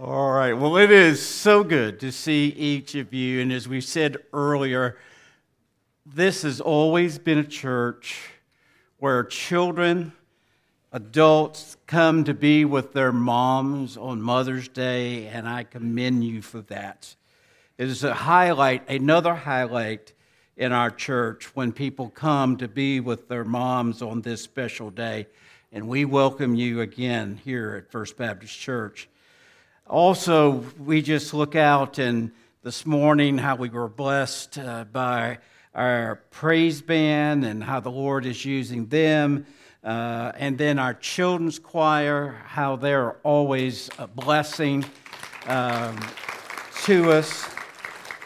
All right. Well, it is so good to see each of you. And as we said earlier, this has always been a church where children, adults come to be with their moms on Mother's Day, and I commend you for that. It is a highlight, another highlight in our church when people come to be with their moms on this special day. And we welcome you again here at First Baptist Church. Also, we just look out and this morning how we were blessed uh, by our praise band and how the Lord is using them. Uh, and then our children's choir, how they're always a blessing um, to us.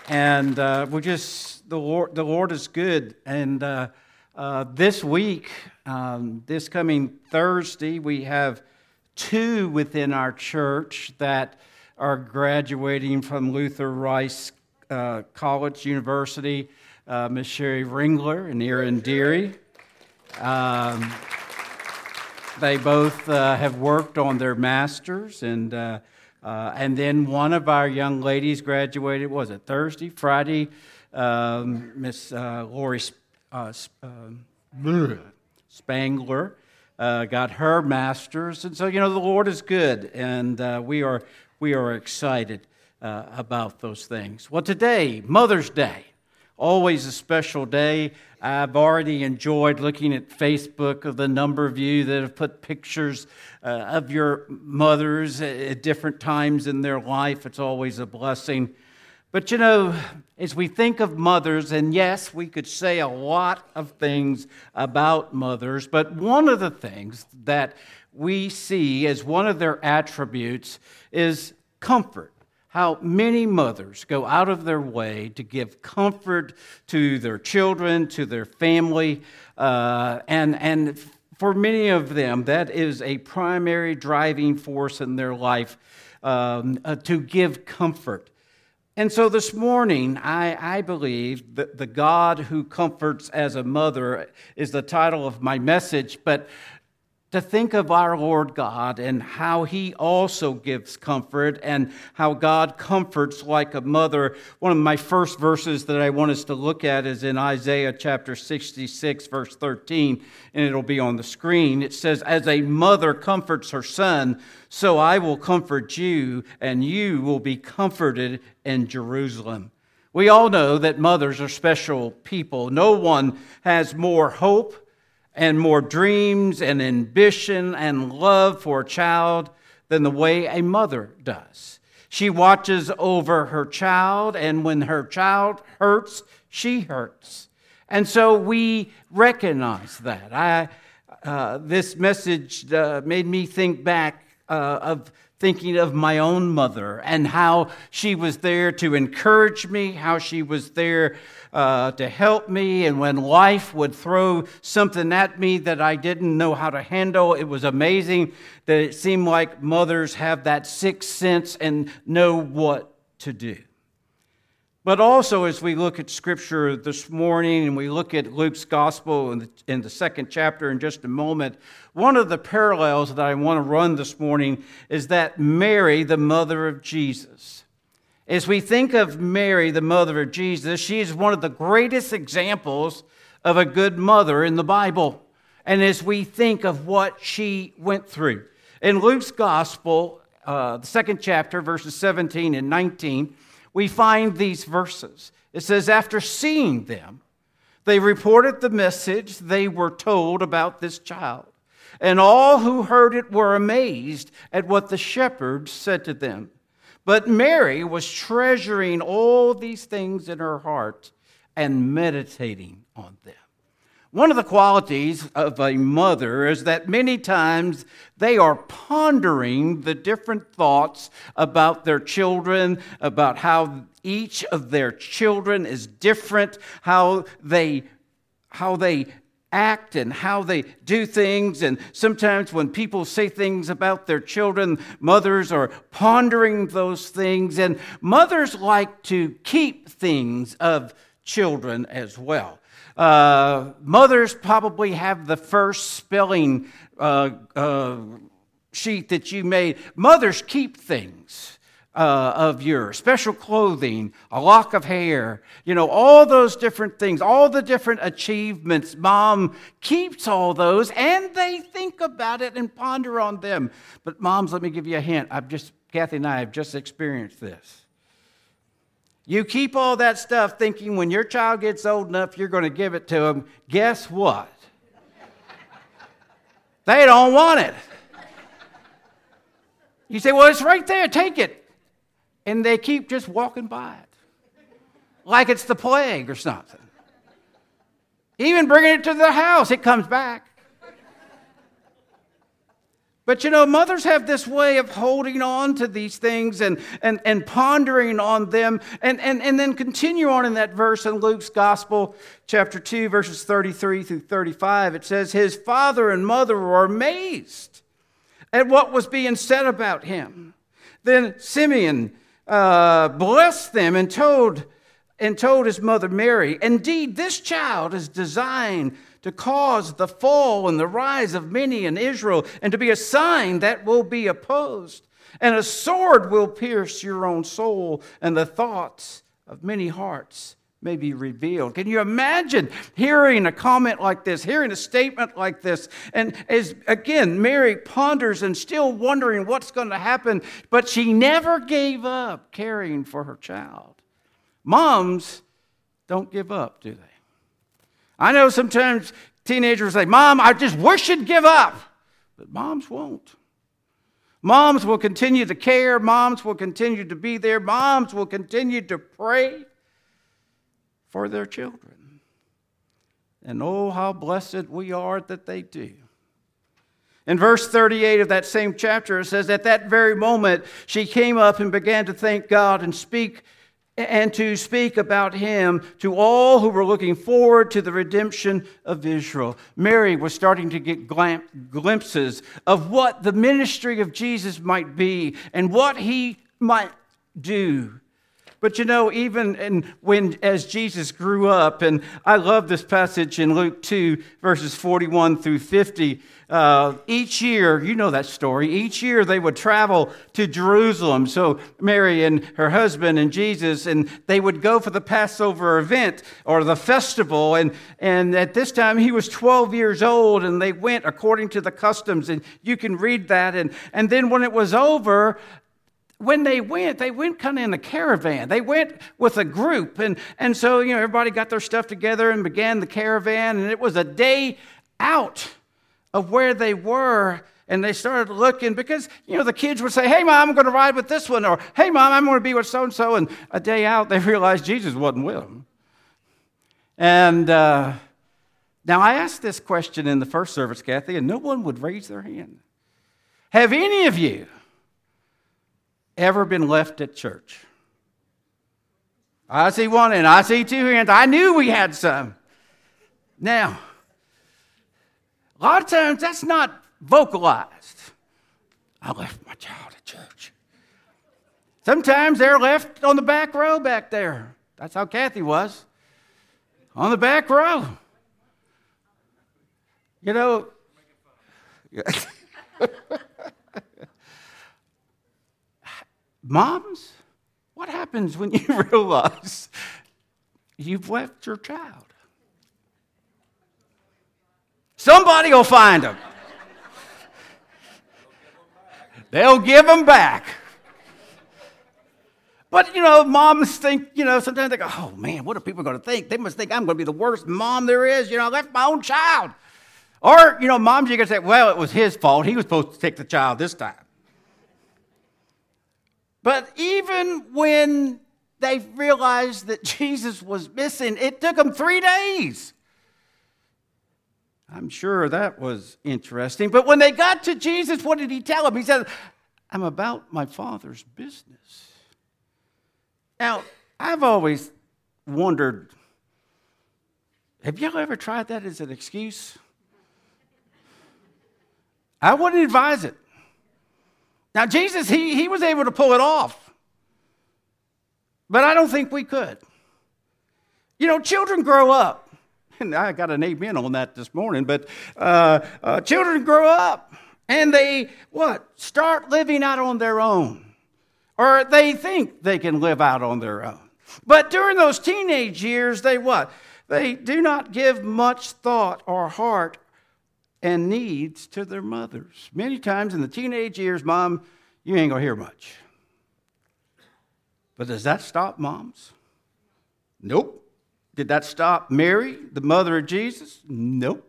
And uh, we're just, the Lord, the Lord is good. And uh, uh, this week, um, this coming Thursday, we have two within our church that are graduating from Luther Rice uh, College University, uh, Miss Sherry Ringler and Erin Deary. Um, they both uh, have worked on their masters, and uh, uh, and then one of our young ladies graduated. Was it Thursday, Friday? Um, Miss uh, Lori Spangler uh, got her master's. And so, you know, the Lord is good, and uh, we, are, we are excited uh, about those things. Well, today, Mother's Day, always a special day. I've already enjoyed looking at Facebook of the number of you that have put pictures uh, of your mothers at different times in their life. It's always a blessing. But you know, as we think of mothers, and yes, we could say a lot of things about mothers, but one of the things that we see as one of their attributes is comfort. How many mothers go out of their way to give comfort to their children, to their family, uh, and, and for many of them, that is a primary driving force in their life um, uh, to give comfort. And so this morning, I, I believe that the God who comforts as a mother is the title of my message, but to think of our Lord God and how He also gives comfort and how God comforts like a mother. One of my first verses that I want us to look at is in Isaiah chapter 66, verse 13, and it'll be on the screen. It says, As a mother comforts her son, so I will comfort you, and you will be comforted in Jerusalem. We all know that mothers are special people. No one has more hope and more dreams and ambition and love for a child than the way a mother does. She watches over her child, and when her child hurts, she hurts. And so we recognize that. I, uh, this message uh, made me think back uh, of thinking of my own mother and how she was there to encourage me, how she was there uh, to help me. And when life would throw something at me that I didn't know how to handle, it was amazing that it seemed like mothers have that sixth sense and know what to do. But also, as we look at Scripture this morning and we look at Luke's Gospel in the, in the, second chapter in just a moment, one of the parallels that I want to run this morning is that Mary, the mother of Jesus. As we think of Mary, the mother of Jesus, she is one of the greatest examples of a good mother in the Bible. And as we think of what she went through, in Luke's Gospel, uh, the second chapter, verses 17 and 19, we find these verses. It says, After seeing them, they reported the message they were told about this child. And all who heard it were amazed at what the shepherds said to them. But Mary was treasuring all these things in her heart and meditating on them. One of the qualities of a mother is that many times they are pondering the different thoughts about their children, about how each of their children is different, how they, how they act and how they do things. And sometimes when people say things about their children, mothers are pondering those things. And mothers like to keep things of children as well. Uh, mothers probably have the first spelling uh, uh, sheet that you made. Mothers keep things. uh, of yours, special clothing, a lock of hair, you know, all those different things, all the different achievements. Mom keeps all those and they think about it and ponder on them. But, moms, let me give you a hint. I've just, Kathy and I have just experienced this. You keep all that stuff thinking when your child gets old enough, you're going to give it to them. Guess what? they don't want it. You say, well, it's right there, take it and they keep just walking by it like it's the plague or something. Even bringing it to the house, it comes back. But you know, mothers have this way of holding on to these things and, and, and pondering on them, and, and, and then continue on in that verse in Luke's Gospel, chapter 2, verses 33 through 35. It says, His father and mother were amazed at what was being said about him. Then Simeon uh, blessed them and told, and told his mother Mary, Indeed, this child is designed to cause the fall and the rise of many in Israel, and to be a sign that will be opposed. And a sword will pierce your own soul, and the thoughts of many hearts may be revealed. Can you imagine hearing a comment like this, hearing a statement like this? And as again, Mary ponders and still wondering what's going to happen, but she never gave up caring for her child. Moms don't give up, do they? I know sometimes teenagers say, Mom, I just wish you'd give up. But moms won't. Moms will continue to care. Moms will continue to be there. Moms will continue to pray for their children. And oh, how blessed we are that they do. In verse 38 of that same chapter, it says, At that very moment, she came up and began to thank God and speak and to speak about him to all who were looking forward to the redemption of Israel. Mary was starting to get glimpses of what the ministry of Jesus might be and what he might do. But you know, even in, when as Jesus grew up, and I love this passage in Luke 2, verses 41 through 50. Uh, each year, you know that story, each year they would travel to Jerusalem. So Mary and her husband and Jesus, and they would go for the Passover event or the festival. And, and at this time, he was 12 years old, and they went according to the customs. And you can read that. And, and then when it was over, when they went, they went kind of in a caravan. They went with a group. And, and so, you know, everybody got their stuff together and began the caravan. And it was a day out of where they were. And they started looking because, you know, the kids would say, Hey, mom, I'm going to ride with this one. Or, Hey, mom, I'm going to be with so and so. And a day out, they realized Jesus wasn't with them. And uh, now I asked this question in the first service, Kathy, and no one would raise their hand. Have any of you ever been left at church? I see one and I see two hands. I knew we had some. Now, a lot of times that's not vocalized. I left my child at church. Sometimes they're left on the back row back there. That's how Kathy was. On the back row. You know, Moms, what happens when you realize you've left your child? Somebody will find them. They'll give them back. But, you know, moms think, you know, sometimes they go, oh man, what are people going to think? They must think I'm going to be the worst mom there is. You know, I left my own child. Or, you know, moms, you can say, well, it was his fault. He was supposed to take the child this time. But even when they realized that Jesus was missing, it took them three days. I'm sure that was interesting. But when they got to Jesus, what did he tell them? He said, I'm about my father's business. Now, I've always wondered have y'all ever tried that as an excuse? I wouldn't advise it. Now, Jesus, he, he was able to pull it off, but I don't think we could. You know, children grow up. And I got an amen on that this morning, but uh, uh, children grow up and they, what, start living out on their own. or they think they can live out on their own. But during those teenage years, they what? They do not give much thought or heart and needs to their mothers. Many times in the teenage years, mom, you ain't gonna hear much. But does that stop moms? Nope. Did that stop Mary, the mother of Jesus? Nope.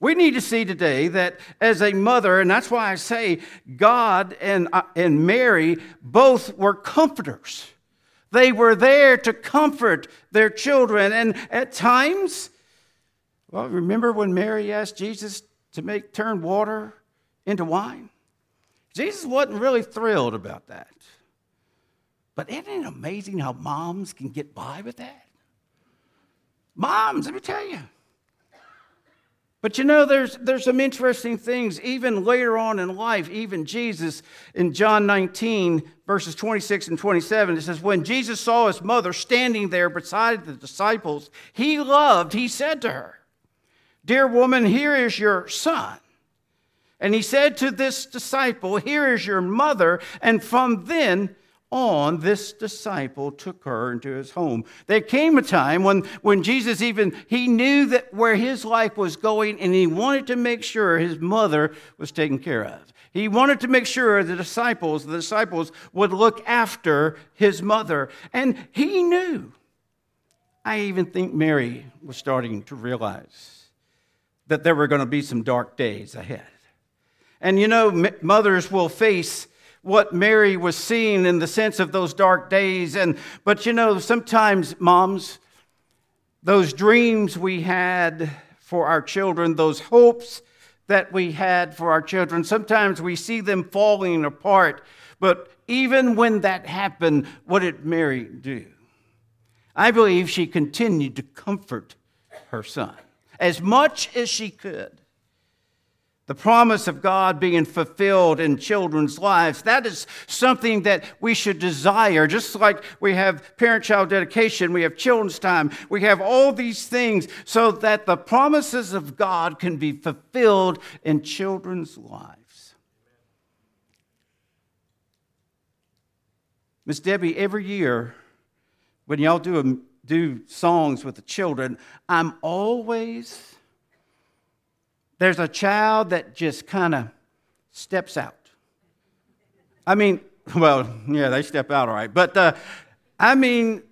We need to see today that as a mother, and that's why I say God and, uh, and Mary both were comforters. They were there to comfort their children. And at times, well, remember when Mary asked Jesus to make turn water into wine? Jesus wasn't really thrilled about that. But isn't it amazing how moms can get by with that? Moms, let me tell you. But you know, there's, there's some interesting things even later on in life, even Jesus in John 19, verses 26 and 27, it says, When Jesus saw his mother standing there beside the disciples, he loved, he said to her, Dear woman, here is your son. And he said to this disciple, Here is your mother. And from then, on, this disciple took her into his home. There came a time when, when Jesus even, he knew that where his life was going and he wanted to make sure his mother was taken care of. He wanted to make sure the disciples, the disciples would look after his mother. And he knew. I even think Mary was starting to realize that there were going to be some dark days ahead. And you know, mothers will face what Mary was seeing in the sense of those dark days. And, but you know, sometimes, moms, those dreams we had for our children, those hopes that we had for our children, sometimes we see them falling apart. But even when that happened, what did Mary do? I believe she continued to comfort her son as much as she could the promise of God being fulfilled in children's lives. That is something that we should desire. Just like we have parent child dedication, we have children's time, we have all these things so that the promises of God can be fulfilled in children's lives. Miss Debbie, every year when y'all do, a, do songs with the children, I'm always there's a child that just kind of steps out. I mean, well, yeah, they step out all right. But uh, I mean,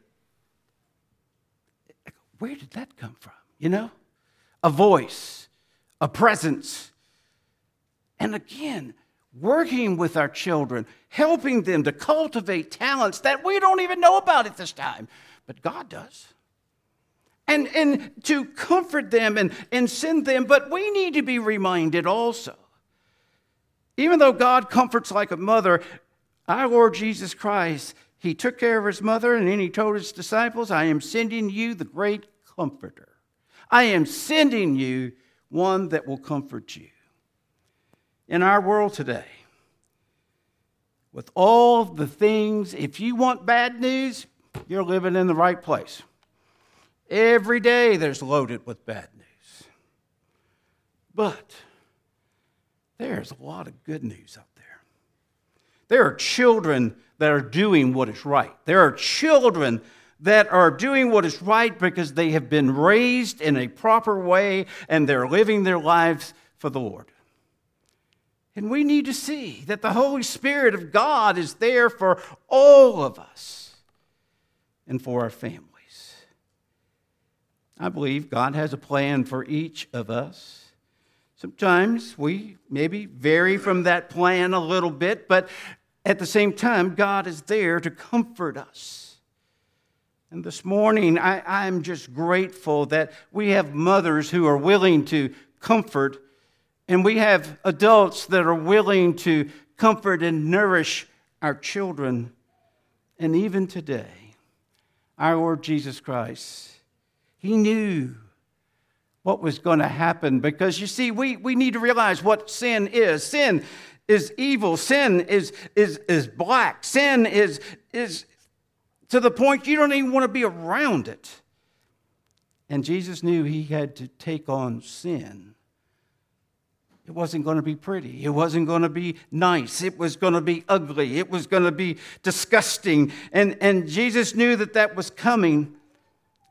where did that come from? You know? A voice, a presence. And again, working with our children, helping them to cultivate talents that we don't even know about at this time, but God does and, and to comfort them and, and send them. But we need to be reminded also. Even though God comforts like a mother, our Lord Jesus Christ, He took care of His mother, and then He told His disciples, I am sending you the great comforter. I am sending you one that will comfort you. In our world today, with all the things, if you want bad news, you're living in the right place. Every day there's loaded with bad news. But there's a lot of good news out there. There are children that are doing what is right. There are children that are doing what is right because they have been raised in a proper way and they're living their lives for the Lord. And we need to see that the Holy Spirit of God is there for all of us and for our families. I believe God has a plan for each of us. Sometimes we maybe vary from that plan a little bit, but at the same time, God is there to comfort us. And this morning, I, am just grateful that we have mothers who are willing to comfort, and we have adults that are willing to comfort and nourish our children. And even today, our Lord Jesus Christ he knew what was going to happen because you see, we, we need to realize what sin is. Sin is evil, sin is, is, is black, sin is, is to the point you don't even want to be around it. And Jesus knew he had to take on sin It wasn't going to be pretty. It wasn't going to be nice. It was going to be ugly. It was going to be disgusting. And, and Jesus knew that that was coming,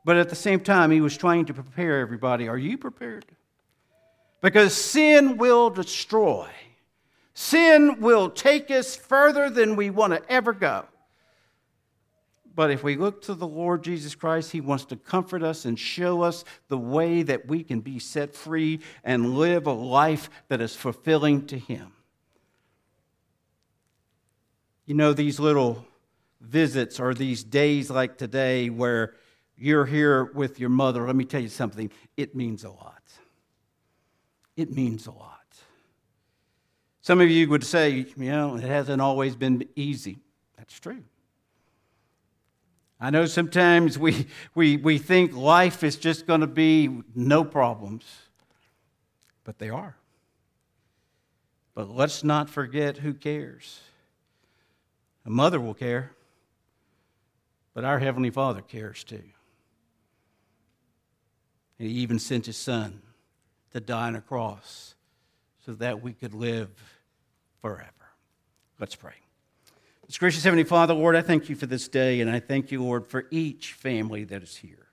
but at the same time, he was trying to prepare everybody. Are you prepared? Because sin will destroy, sin will take us further than we want to ever go. But if we look to the Lord Jesus Christ, He wants to comfort us and show us the way that we can be set free and live a life that is fulfilling to Him. You know, these little visits or these days like today where you're here with your mother, let me tell you something, it means a lot. It means a lot. Some of you would say, you know, it hasn't always been easy. That's true. I know sometimes we, we, we think life is just going to be no problems, but they are. But let's not forget who cares. A mother will care, but our Heavenly Father cares too. He even sent His Son to die on a cross so that we could live forever. Let's pray. Most gracious Heavenly Father, Lord, I thank you for this day, and I thank you, Lord, for each family that is here.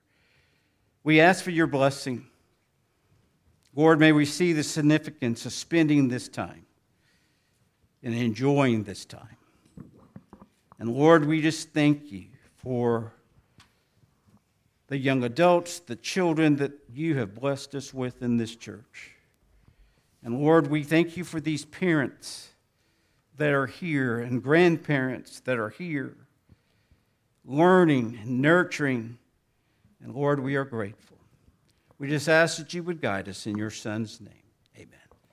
We ask for your blessing. Lord, may we see the significance of spending this time and enjoying this time. And Lord, we just thank you for the young adults, the children that you have blessed us with in this church. And Lord, we thank you for these parents that are here and grandparents that are here, learning and nurturing. And Lord, we are grateful. We just ask that you would guide us in your Son's name.